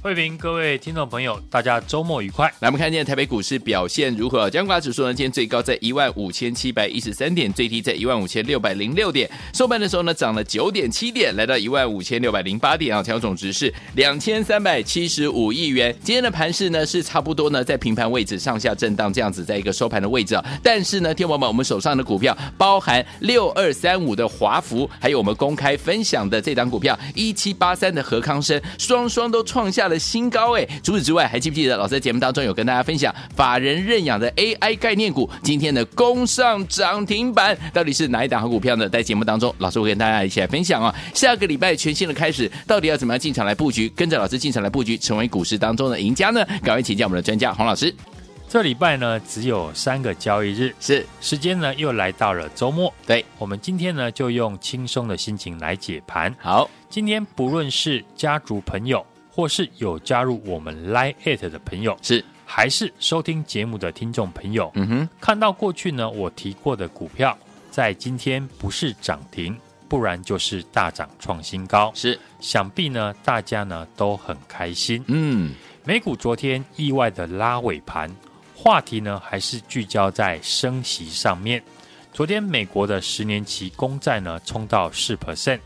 慧平，各位听众朋友，大家周末愉快。来，我们看见台北股市表现如何？加权指数呢，今天最高在一万五千七百一十三点，最低在一万五千六百零六点。收盘的时候呢，涨了九点七点，来到一万五千六百零八点啊。成交总值是两千三百七十五亿元。今天的盘势呢，是差不多呢，在平盘位置上下震荡这样子，在一个收盘的位置啊。但是呢，听众朋友们，我们手上的股票包含六二三五的华福，还有我们公开分享的这档股票一七八三的和康生，双双都创下了新高哎。除此之外，还记不记得老师在节目当中有跟大家分享法人认养的 AI 概念股？今天的攻上涨停板，到底是哪一档好股票呢？在节目当中，老师会跟大家一起来分享哦。下个礼拜全新的开始，到底要怎么样进场来布局？跟着老师进场来布局，成为股市当中的赢家呢？赶快请教我们的专家洪老师。这礼拜呢，只有三个交易日，是时间呢又来到了周末。对，我们今天呢就用轻松的心情来解盘。好，今天不论是家族朋友。或是有加入我们 Line@ 的朋友，是。还是收听节目的听众朋友，嗯哼，看到过去呢，我提过的股票，在今天不是涨停，不然就是大涨创新高，是，想必呢，大家呢都很开心，嗯，美股昨天意外的拉尾盘，话题呢还是聚焦在升息上面。昨天美国的十年期公债呢冲到四 percent，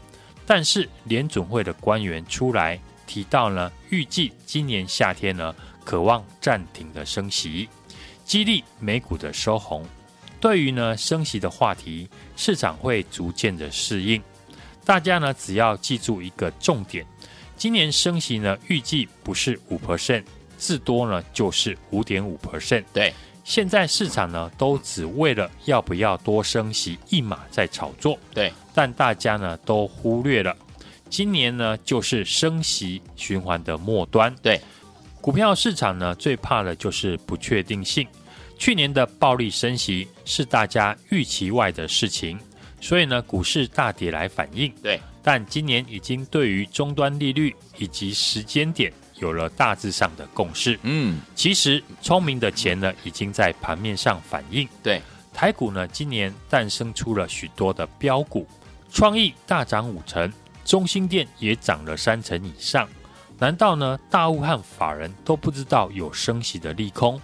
但是联准会的官员出来。提到呢，预计今年夏天呢，渴望暂停的升息，激励美股的收红。对于呢升息的话题，市场会逐渐的适应。大家呢只要记住一个重点：今年升息呢预计不是五 percent，至多呢就是五点五 percent。对，现在市场呢都只为了要不要多升息一码在炒作。对，但大家呢都忽略了。今年呢，就是升息循环的末端。对，股票市场呢，最怕的就是不确定性。去年的暴力升息是大家预期外的事情，所以呢，股市大跌来反应。对，但今年已经对于终端利率以及时间点有了大致上的共识。嗯，其实聪明的钱呢，已经在盘面上反映。对，台股呢，今年诞生出了许多的标股，创意大涨五成。中心店也涨了三成以上，难道呢大户和法人都不知道有升息的利空？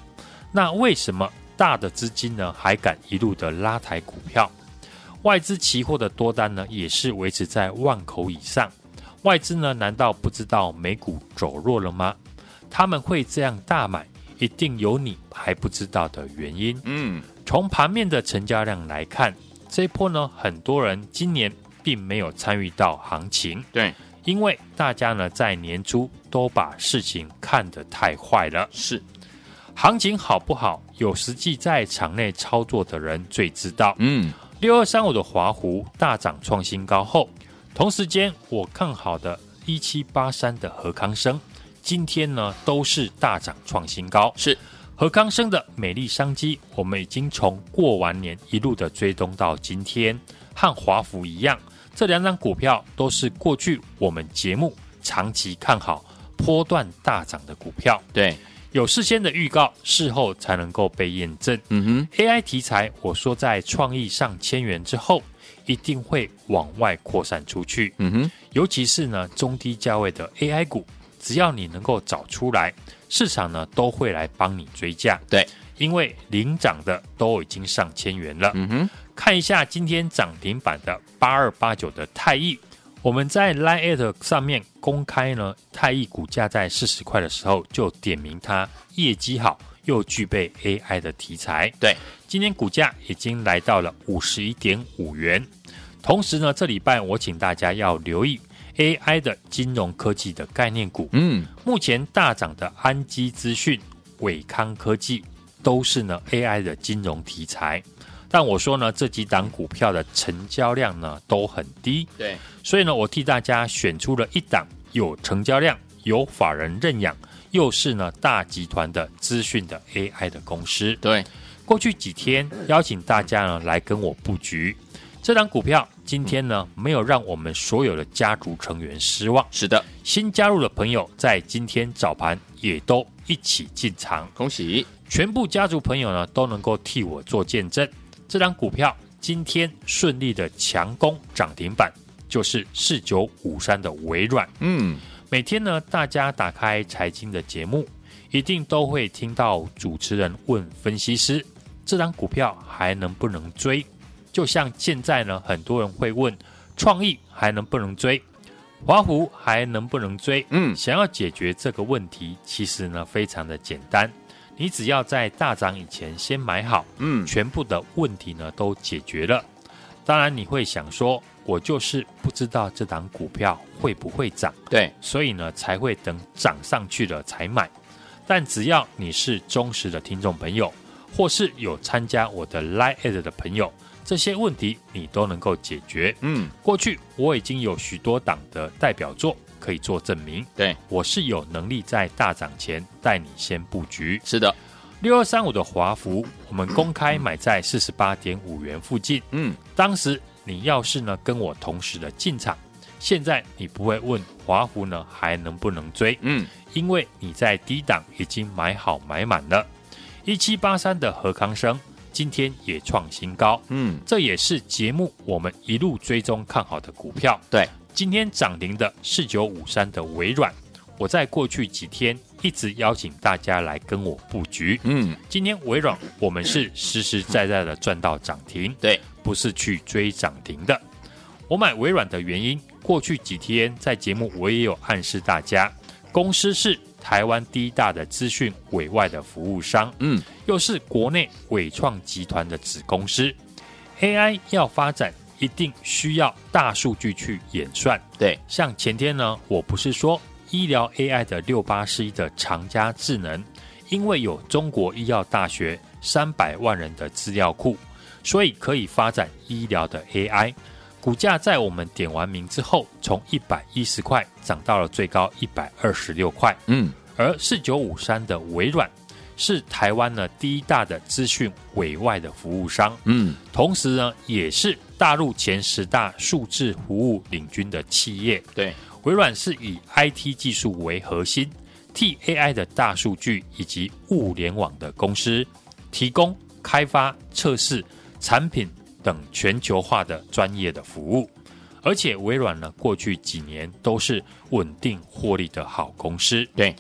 那为什么大的资金呢还敢一路的拉抬股票？外资期货的多单呢也是维持在万口以上。外资呢难道不知道美股走弱了吗？他们会这样大买，一定有你还不知道的原因。嗯，从盘面的成交量来看，这一波呢很多人今年。并没有参与到行情，对，因为大家呢在年初都把事情看得太坏了。是，行情好不好，有实际在场内操作的人最知道。嗯，六二三五的华湖大涨创新高后，同时间我看好的一七八三的何康生，今天呢都是大涨创新高。是，何康生的美丽商机，我们已经从过完年一路的追踪到今天，和华孚一样。这两张股票都是过去我们节目长期看好、波段大涨的股票。对，有事先的预告，事后才能够被验证。嗯哼，AI 题材，我说在创意上千元之后，一定会往外扩散出去。嗯哼，尤其是呢中低价位的 AI 股，只要你能够找出来，市场呢都会来帮你追价。对，因为领涨的都已经上千元了。嗯哼。看一下今天涨停板的八二八九的泰益，我们在 Line@ 上面公开呢，泰益股价在四十块的时候就点名它业绩好，又具备 AI 的题材。对，今天股价已经来到了五十一点五元。同时呢，这礼拜我请大家要留意 AI 的金融科技的概念股。嗯，目前大涨的安基资讯、伟康科技都是呢 AI 的金融题材。但我说呢，这几档股票的成交量呢都很低，对，所以呢，我替大家选出了一档有成交量、有法人认养，又是呢大集团的资讯的 AI 的公司。对，过去几天邀请大家呢来跟我布局这档股票，今天呢没有让我们所有的家族成员失望。是的，新加入的朋友在今天早盘也都一起进场，恭喜全部家族朋友呢都能够替我做见证。这张股票今天顺利的强攻涨停板，就是四九五三的微软。嗯，每天呢，大家打开财经的节目，一定都会听到主持人问分析师：这张股票还能不能追？就像现在呢，很多人会问创意还能不能追，华湖还能不能追？嗯，想要解决这个问题，其实呢非常的简单。你只要在大涨以前先买好，嗯，全部的问题呢都解决了。当然你会想说，我就是不知道这档股票会不会涨，对，所以呢才会等涨上去了才买。但只要你是忠实的听众朋友，或是有参加我的 Line 的朋友，这些问题你都能够解决。嗯，过去我已经有许多档的代表作。可以做证明，对，我是有能力在大涨前带你先布局。是的，六二三五的华孚，我们公开买在四十八点五元附近。嗯，当时你要是呢跟我同时的进场，现在你不会问华孚呢还能不能追？嗯，因为你在低档已经买好买满了。一七八三的何康生今天也创新高。嗯，这也是节目我们一路追踪看好的股票。对。今天涨停的四九五三的微软，我在过去几天一直邀请大家来跟我布局。嗯，今天微软我们是实实在在的赚到涨停，对，不是去追涨停的。我买微软的原因，过去几天在节目我也有暗示大家，公司是台湾第一大的资讯委外的服务商，嗯，又是国内伟创集团的子公司，AI 要发展。一定需要大数据去演算。对，像前天呢，我不是说医疗 AI 的六八四一的长佳智能，因为有中国医药大学三百万人的资料库，所以可以发展医疗的 AI。股价在我们点完名之后，从一百一十块涨到了最高一百二十六块。嗯，而四九五三的微软是台湾呢第一大的资讯委外的服务商。嗯，同时呢也是。大陆前十大数字服务领军的企业，对，微软是以 IT 技术为核心，替 AI 的大数据以及物联网的公司提供开发、测试产品等全球化的专业的服务。而且微软呢，过去几年都是稳定获利的好公司。对，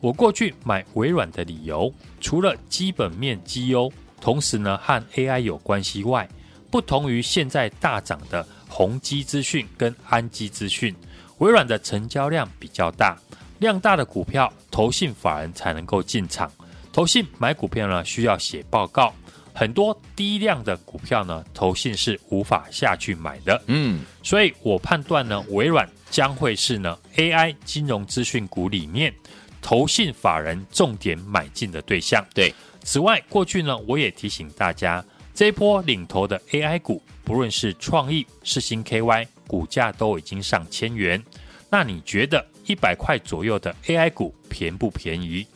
我过去买微软的理由，除了基本面绩优，同时呢和 AI 有关系外，不同于现在大涨的宏基资讯跟安基资讯，微软的成交量比较大，量大的股票，投信法人才能够进场。投信买股票呢，需要写报告，很多低量的股票呢，投信是无法下去买的。嗯，所以我判断呢，微软将会是呢 AI 金融资讯股里面投信法人重点买进的对象。对，此外，过去呢，我也提醒大家。这一波领头的 AI 股，不论是创意、世新 KY，股价都已经上千元。那你觉得一百块左右的 AI 股便不便宜？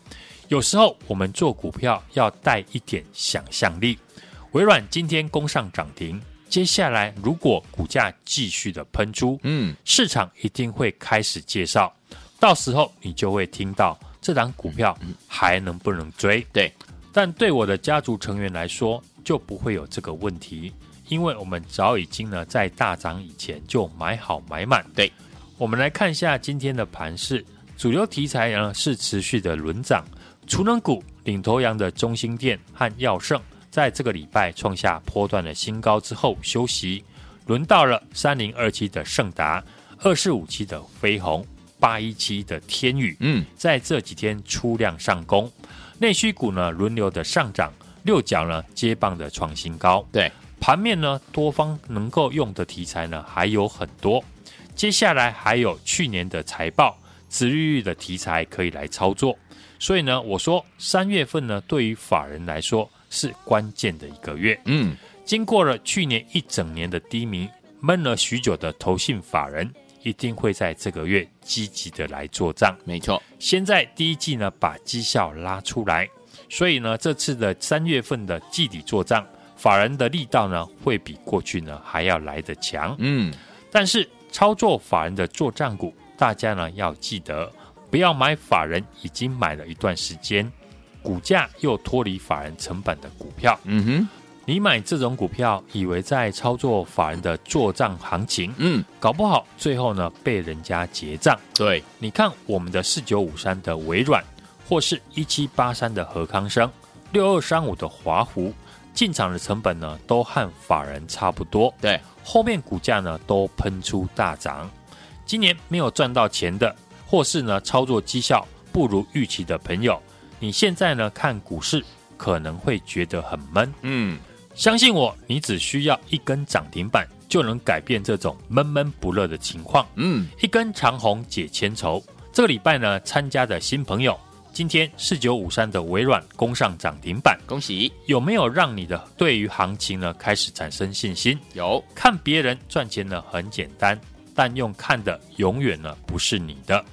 有时候我们做股票要带一点想象力。微软今天攻上涨停，接下来如果股价继续的喷出，嗯，市场一定会开始介绍，到时候你就会听到这档股票还能不能追？对，但对我的家族成员来说。就不会有这个问题，因为我们早已经呢在大涨以前就买好买满。对，我们来看一下今天的盘势，主流题材呢是持续的轮涨，储能股领头羊的中兴电和耀盛，在这个礼拜创下波段的新高之后休息，轮到了三零二七的盛达、二四五七的飞鸿、八一七的天宇，嗯，在这几天出量上攻，内需股呢轮流的上涨。六角呢接棒的创新高，对。盘面呢多方能够用的题材呢还有很多，接下来还有去年的财报、殖利率的题材可以来操作，所以呢我说三月份呢对于法人来说是关键的一个月，嗯，经过了去年一整年的低迷，闷了许久的投信法人，一定会在这个月积极的来做账。没错，先在第一季呢把绩效拉出来，所以呢这次的三月份的季底做账，法人的力道呢会比过去呢还要来得强。嗯，但是操作法人的做账股，大家呢要记得不要买法人已经买了一段时间，股价又脱离法人成本的股票。嗯哼。你买这种股票，以为在操作法人的做账行情，嗯，搞不好最后呢被人家结账。对，你看我们的四九五三的微软，或是一七八三的和康生，六二三五的华湖，进场的成本呢都和法人差不多。对，后面股价呢都喷出大涨。今年没有赚到钱的，或是呢操作绩效不如预期的朋友，你现在呢看股市可能会觉得很闷。嗯。相信我，你只需要一根涨停板就能改变这种闷闷不乐的情况。嗯，一根长虹解千愁。这个礼拜呢，参加的新朋友，今天四九五三的微软攻上涨停板，恭喜！有没有让你的对于行情呢开始产生信心？有。看别人赚钱呢很简单，但用看的永远呢不是你的。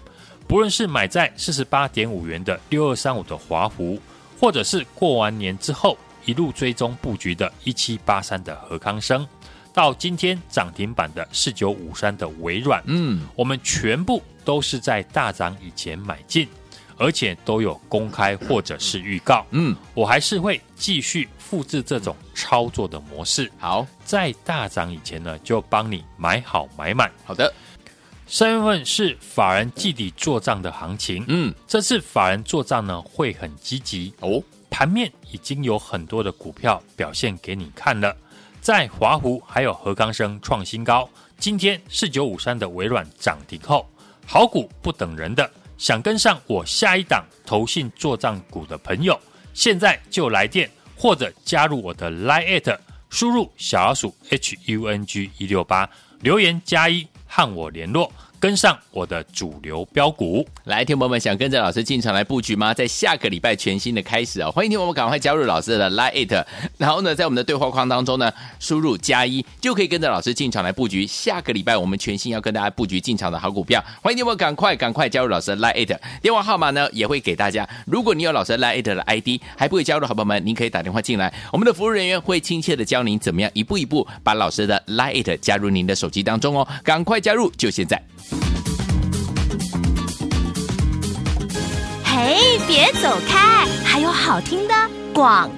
不论是买在四十八点五元的六二三五的华孚，或者是过完年之后。一路追踪布局的一七八三的何康生，到今天涨停板的四九五三的微软，嗯，我们全部都是在大涨以前买进，而且都有公开或者是预告，嗯，我还是会继续复制这种操作的模式。好，在大涨以前呢，就帮你买好买满。好的，三月份是法人季底做账的行情，嗯，这次法人做账呢会很积极。哦。盘面已经有很多的股票表现给你看了，在华湖还有和刚生创新高，今天四九五三的微软涨停后，好股不等人的，想跟上我下一档投信做账股的朋友，现在就来电或者加入我的 Line@，输入小老鼠 HUNG 一六八，留言加一和我联络。跟上我的主流标股，来，听友们想跟着老师进场来布局吗？在下个礼拜全新的开始啊、哦，欢迎听我们赶快加入老师的 Line，然后呢，在我们的对话框当中呢，输入加一就可以跟着老师进场来布局下个礼拜我们全新要跟大家布局进场的好股票。欢迎听友们赶快赶快加入老师的 Line，电话号码呢也会给大家。如果你有老师的 Line 的 ID 还不会加入，好朋友们，您可以打电话进来，我们的服务人员会亲切的教您怎么样一步一步把老师的 Line 加入您的手机当中哦，赶快加入，就现在。嘿，别走开，还有好听的广。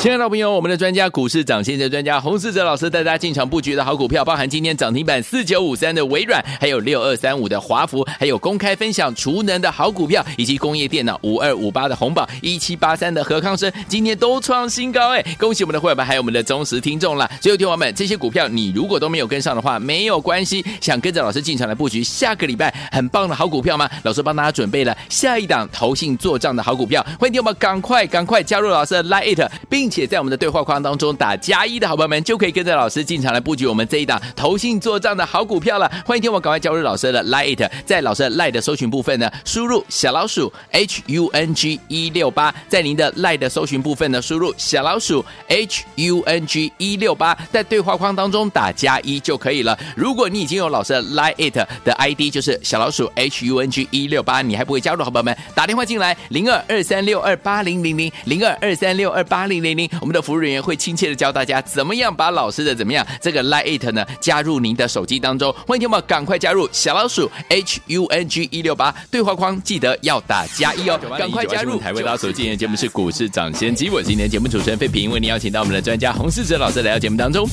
亲爱的朋友，我们的专家股市涨先机专家洪世哲老师带大家进场布局的好股票，包含今天涨停板四九五三的微软，还有六二三五的华孚，还有公开分享储能的好股票，以及工业电脑五二五八的红宝，一七八三的何康生，今天都创新高哎！恭喜我们的会员们，还有我们的忠实听众了。所有，听友们，这些股票你如果都没有跟上的话，没有关系，想跟着老师进场来布局下个礼拜很棒的好股票吗？老师帮大家准备了下一档投信做账的好股票，欢迎听友们赶快赶快加入老师的 Line，并且在我们的对话框当中打加一的好朋友们，就可以跟着老师进场来布局我们这一档投信做账的好股票了。欢迎听我赶快加入老师的 Lite，在老师的 Lite 的搜寻部分呢，输入小老鼠 H U N G 一六八，在您的 Lite 的搜寻部分呢，输入小老鼠 H U N G 一六八，在对话框当中打加一就可以了。如果你已经有老师的 Lite 的 ID，就是小老鼠 H U N G 一六八，你还不会加入，好朋友们打电话进来零二二三六二八零零零零二二三六二八零零零，我们的。服务人员会亲切的教大家怎么样把老师的怎么样这个 Lite 呢加入您的手机当中，欢迎听友们赶快加入小老鼠 H U N G 一六八对话框，记得要打加一哦，赶快加入。台为大家所进行的节目是股市涨先机，我是今天节目主持人费平，为您邀请到我们的专家洪世哲老师来到节目当中，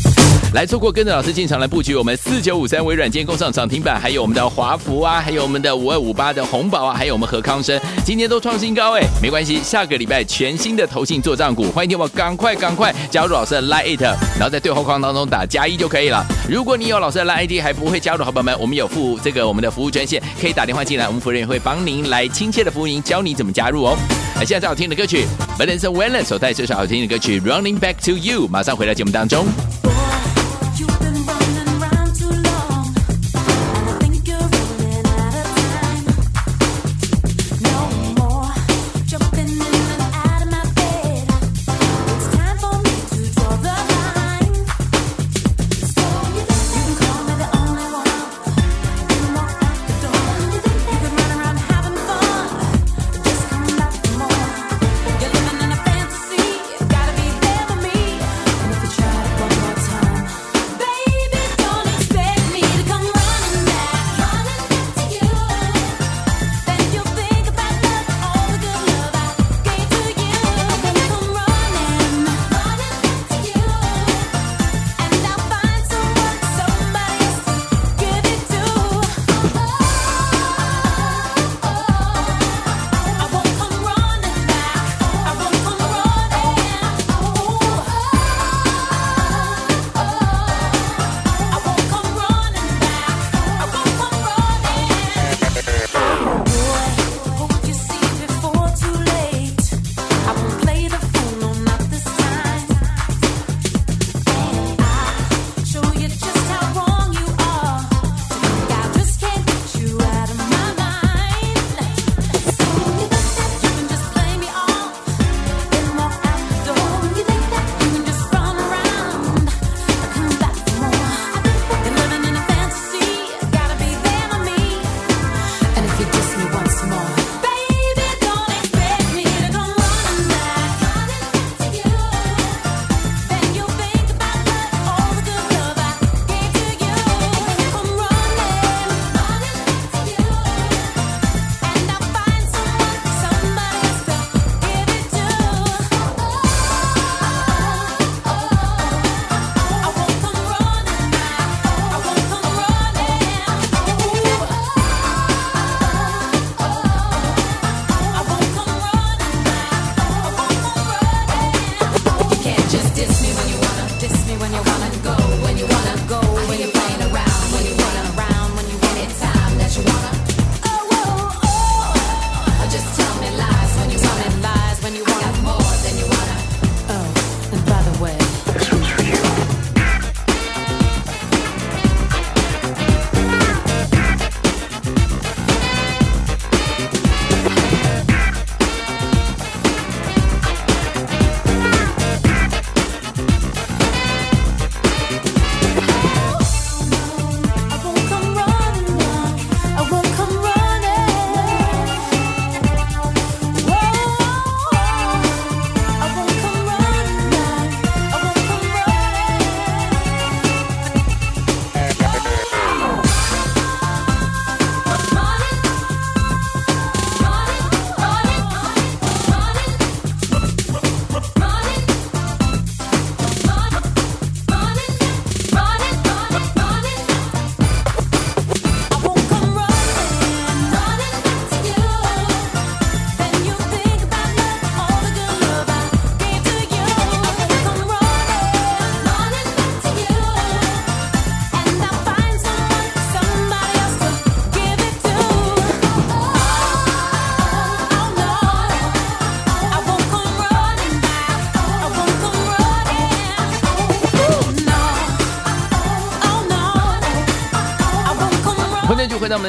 来错过跟着老师进场来布局我们四九五三微软今天攻上涨停板，还有我们的华孚啊，还有我们的五二五八的红宝啊，还有我们和康生今天都创新高哎，没关系，下个礼拜全新的投信做账股，欢迎听我赶快。赶快加入老师的 Line，然后在对话框当中打加一就可以了。如果你有老师的 Line ID 还不会加入，好朋友们，我们有付这个我们的服务专线，可以打电话进来，我们服务人员会帮您来亲切的服务您，教你怎么加入哦。那现在最好听的歌曲，Vanessa Williams 所带这首好听的歌曲《Running Back to You》，马上回到节目当中。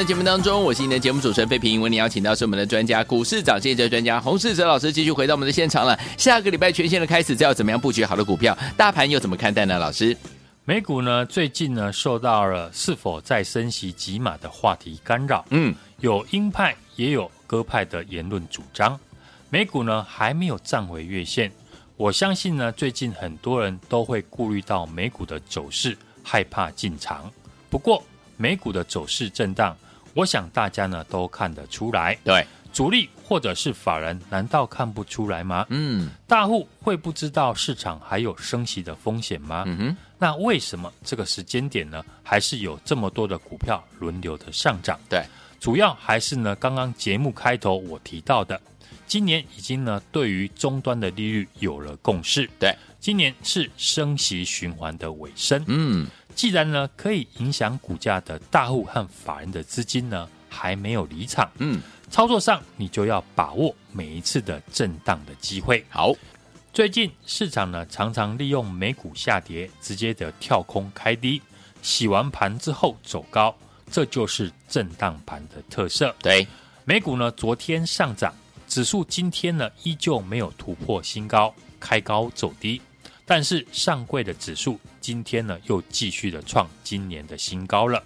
节目当中，我是你的节目主持人费平。为你邀请到是我们的专家，股市涨跌的专家洪世哲老师，继续回到我们的现场了。下个礼拜全线的开始，要怎么样布局好的股票？大盘又怎么看待呢？老师，美股呢最近呢受到了是否再升息几码的话题干扰，嗯，有鹰派也有鸽派的言论主张。美股呢还没有站回月线，我相信呢最近很多人都会顾虑到美股的走势，害怕进场。不过美股的走势震荡，我想大家呢都看得出来。对，主力或者是法人，难道看不出来吗？嗯，大户会不知道市场还有升息的风险吗？嗯哼，那为什么这个时间点呢，还是有这么多的股票轮流的上涨？对，主要还是呢，刚刚节目开头我提到的，今年已经呢对于终端的利率有了共识。对，今年是升息循环的尾声。嗯。既然呢，可以影响股价的大户和法人的资金呢，还没有离场，嗯，操作上你就要把握每一次的震荡的机会。好，最近市场呢常常利用美股下跌，直接的跳空开低，洗完盘之后走高，这就是震荡盘的特色。对，美股呢昨天上涨，指数今天呢依旧没有突破新高，开高走低。但是上柜的指数今天呢又继续的创今年的新高了，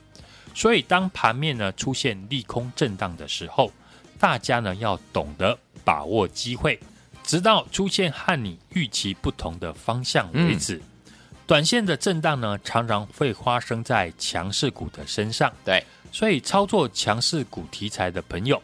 所以当盘面呢出现利空震荡的时候，大家呢要懂得把握机会，直到出现和你预期不同的方向为止。嗯、短线的震荡呢常常会发生在强势股的身上，对，所以操作强势股题材的朋友，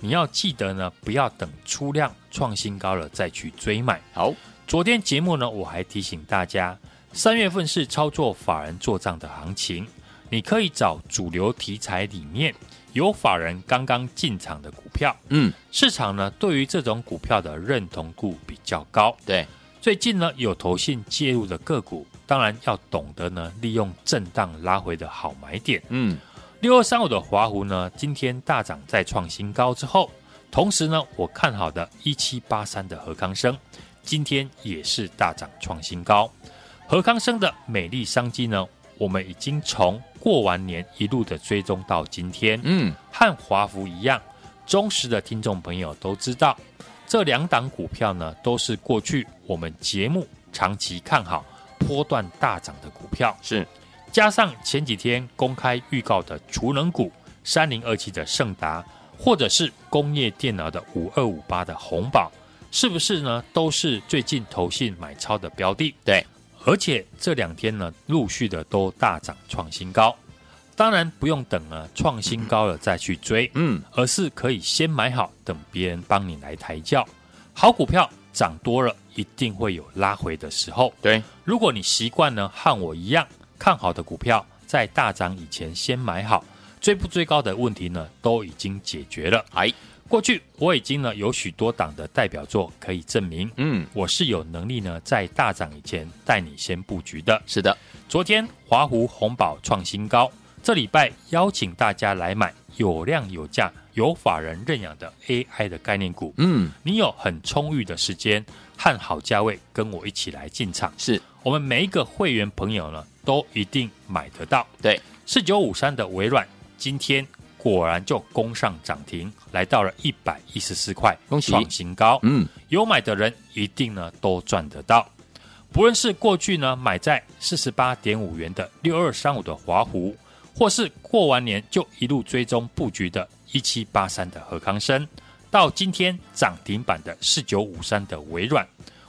你要记得呢不要等出量创新高了再去追买。好。昨天节目呢，我还提醒大家，三月份是操作法人做账的行情，你可以找主流题材里面有法人刚刚进场的股票。嗯，市场呢对于这种股票的认同度比较高。对，最近呢有投信介入的个股，当然要懂得呢利用震荡拉回的好买点。嗯，六二三五的华湖呢，今天大涨再创新高之后，同时呢我看好的一七八三的何康生。今天也是大涨创新高，何康生的美丽商机呢，我们已经从过完年一路的追踪到今天，嗯，和华孚一样，忠实的听众朋友都知道，这两档股票呢，都是过去我们节目长期看好、波段大涨的股票，是。加上前几天公开预告的储能股三零二七的盛达，或者是工业电脑的五二五八的红宝。是不是呢？都是最近投信买超的标的。对，而且这两天呢，陆续的都大涨创新高。当然不用等了，创新高了再去追，嗯，而是可以先买好，等别人帮你来抬轿。好股票涨多了，一定会有拉回的时候。对，如果你习惯呢，和我一样看好的股票，在大涨以前先买好，追不追高的问题呢，都已经解决了。哎。过去我已经呢有许多档的代表作可以证明，嗯，我是有能力呢在大涨以前带你先布局的。是的，昨天华湖红宝创新高，这礼拜邀请大家来买有量有价有法人认养的 AI 的概念股，嗯，你有很充裕的时间和好价位跟我一起来进场，是我们每一个会员朋友呢都一定买得到。对，四九五三的微软今天。果然就攻上涨停，来到了一百一十四块，恭喜创新高。嗯，有买的人一定呢都赚得到。不论是过去呢买在四十八点五元的六二三五的华湖，或是过完年就一路追踪布局的一七八三的何康生，到今天涨停板的四九五三的微软，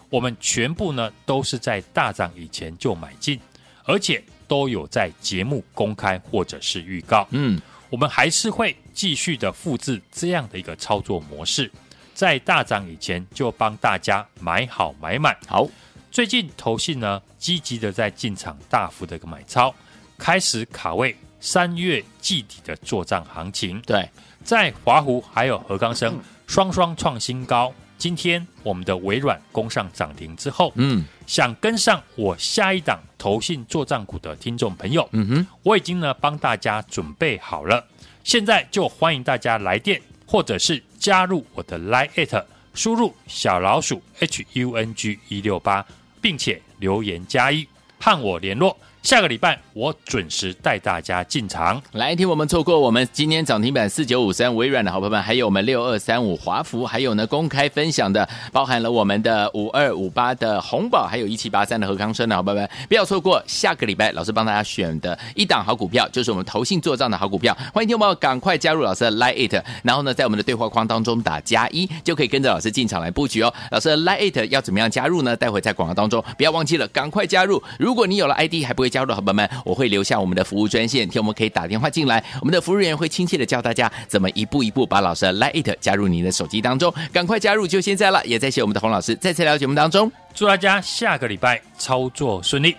我们全部呢都是在大涨以前就买进，而且都有在节目公开或者是预告。嗯。我们还是会继续的复制这样的一个操作模式，在大涨以前就帮大家买好买满。好，最近投信呢积极的在进场大幅的一个买超，开始卡位三月季底的作帐行情。对，在华湖还有何刚生双双创新高。今天我们的微软攻上涨停之后，嗯，想跟上我下一档投信做账股的听众朋友，嗯哼，我已经呢帮大家准备好了，现在就欢迎大家来电或者是加入我的 Line at 输入小老鼠 H U N G 一六八，并且留言加一和我联络。下个礼拜我准时带大家进场。来听我们错过我们今天涨停板四九五三微软的好朋友们，还有我们六二三五华孚，还有呢公开分享的，包含了我们的五二五八的红宝，还有一七八三的和康生的好朋友们，不要错过下个礼拜老师帮大家选的一档好股票，就是我们投信做账的好股票。欢迎听众朋友赶快加入老师的 Line It，然后呢在我们的对话框当中打加一，就可以跟着老师进场来布局哦。老师的 Line It 要怎么样加入呢？待会在广告当中不要忘记了，赶快加入。如果你有了 ID 还不会加入的好朋友们，我会留下我们的服务专线，听我们可以打电话进来，我们的服务人员会亲切的教大家怎么一步一步把老师的 Line It 加入您的手机当中，赶快加入就现在了。也在谢我们的洪老师再次来到节目当中，祝大家下个礼拜操作顺利。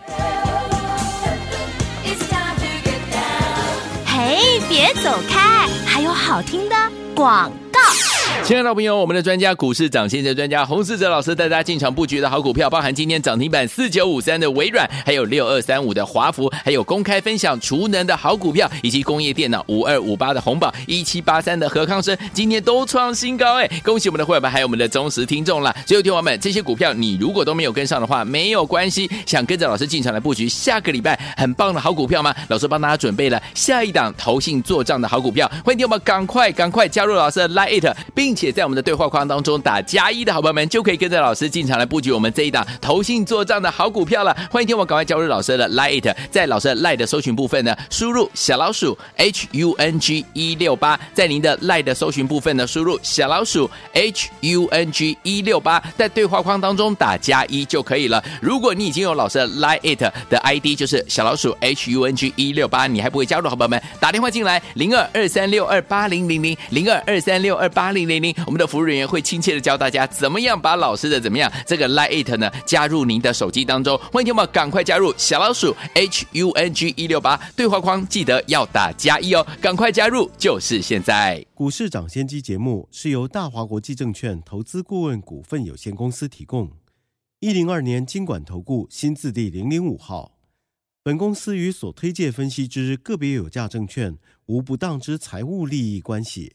嘿，别走开，还有好听的广告。亲爱的朋友，我们的专家股市涨先机专家洪世哲老师带大家进场布局的好股票，包含今天涨停板四九五三的微软，还有六二三五的华孚，还有公开分享储能的好股票，以及工业电脑五二五八的红宝，一七八三的和康生，今天都创新高哎！恭喜我们的会员们，还有我们的忠实听众啦！最后听友们，这些股票你如果都没有跟上的话，没有关系，想跟着老师进场来布局下个礼拜很棒的好股票吗？老师帮大家准备了下一档投信做账的好股票，欢迎听友们赶快赶快加入老师的 Line It，并。并且在我们的对话框当中打加一的好朋友们，就可以跟着老师进场来布局我们这一档投信做账的好股票了。欢迎听我赶快加入老师的 Lite，在老师的 Lite 搜寻部分呢，输入小老鼠 H U N G 一六八，在您的 Lite 搜寻部分呢，输入小老鼠 H U N G 一六八，在对话框当中打加一就可以了。如果你已经有老师的 Lite 的 ID，就是小老鼠 H U N G 一六八，你还不会加入，好朋友们打电话进来零二二三六二八零零零零二二三六二八零零。我们的服务人员会亲切的教大家怎么样把老师的怎么样这个 Line It 呢加入您的手机当中，欢迎听我们赶快加入小老鼠 H U N G 一六八对话框，记得要打加一哦，赶快加入就是现在。股市涨先机节目是由大华国际证券投资顾问股份有限公司提供，一零二年经管投顾新字第零零五号，本公司与所推介分析之个别有价证券无不当之财务利益关系。